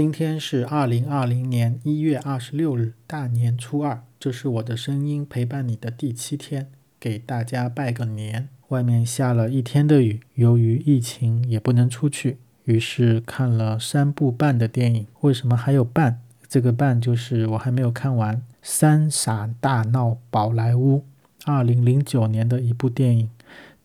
今天是二零二零年一月二十六日，大年初二。这是我的声音陪伴你的第七天，给大家拜个年。外面下了一天的雨，由于疫情也不能出去，于是看了三部半的电影。为什么还有半？这个半就是我还没有看完《三傻大闹宝莱坞》，二零零九年的一部电影。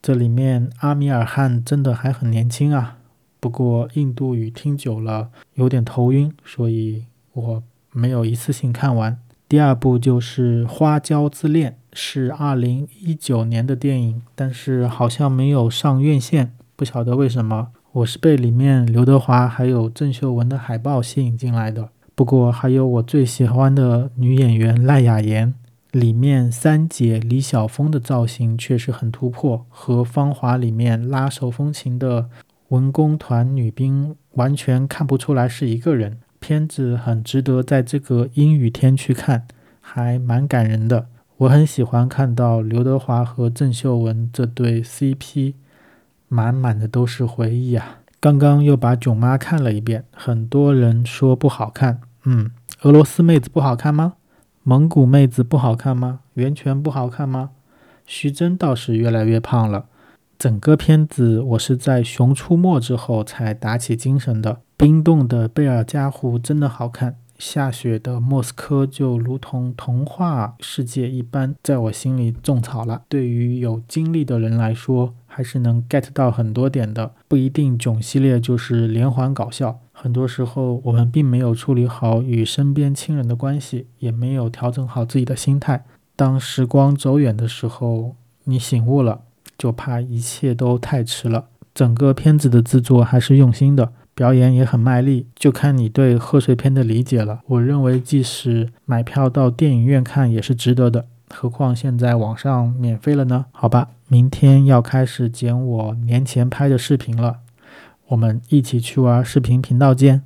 这里面阿米尔汗真的还很年轻啊。不过印度语听久了有点头晕，所以我没有一次性看完。第二部就是《花椒之恋》，是二零一九年的电影，但是好像没有上院线，不晓得为什么。我是被里面刘德华还有郑秀文的海报吸引进来的。不过还有我最喜欢的女演员赖雅妍，里面三姐李晓峰的造型确实很突破，和《芳华》里面拉手风琴的。文工团女兵完全看不出来是一个人，片子很值得在这个阴雨天去看，还蛮感人的。我很喜欢看到刘德华和郑秀文这对 CP，满满的都是回忆啊！刚刚又把《囧妈》看了一遍，很多人说不好看，嗯，俄罗斯妹子不好看吗？蒙古妹子不好看吗？袁泉不好看吗？徐峥倒是越来越胖了。整个片子我是在《熊出没》之后才打起精神的。冰冻的贝尔加湖真的好看，下雪的莫斯科就如同童话世界一般，在我心里种草了。对于有经历的人来说，还是能 get 到很多点的。不一定囧系列就是连环搞笑，很多时候我们并没有处理好与身边亲人的关系，也没有调整好自己的心态。当时光走远的时候，你醒悟了。就怕一切都太迟了。整个片子的制作还是用心的，表演也很卖力，就看你对贺岁片的理解了。我认为，即使买票到电影院看也是值得的，何况现在网上免费了呢？好吧，明天要开始剪我年前拍的视频了，我们一起去玩视频频道见。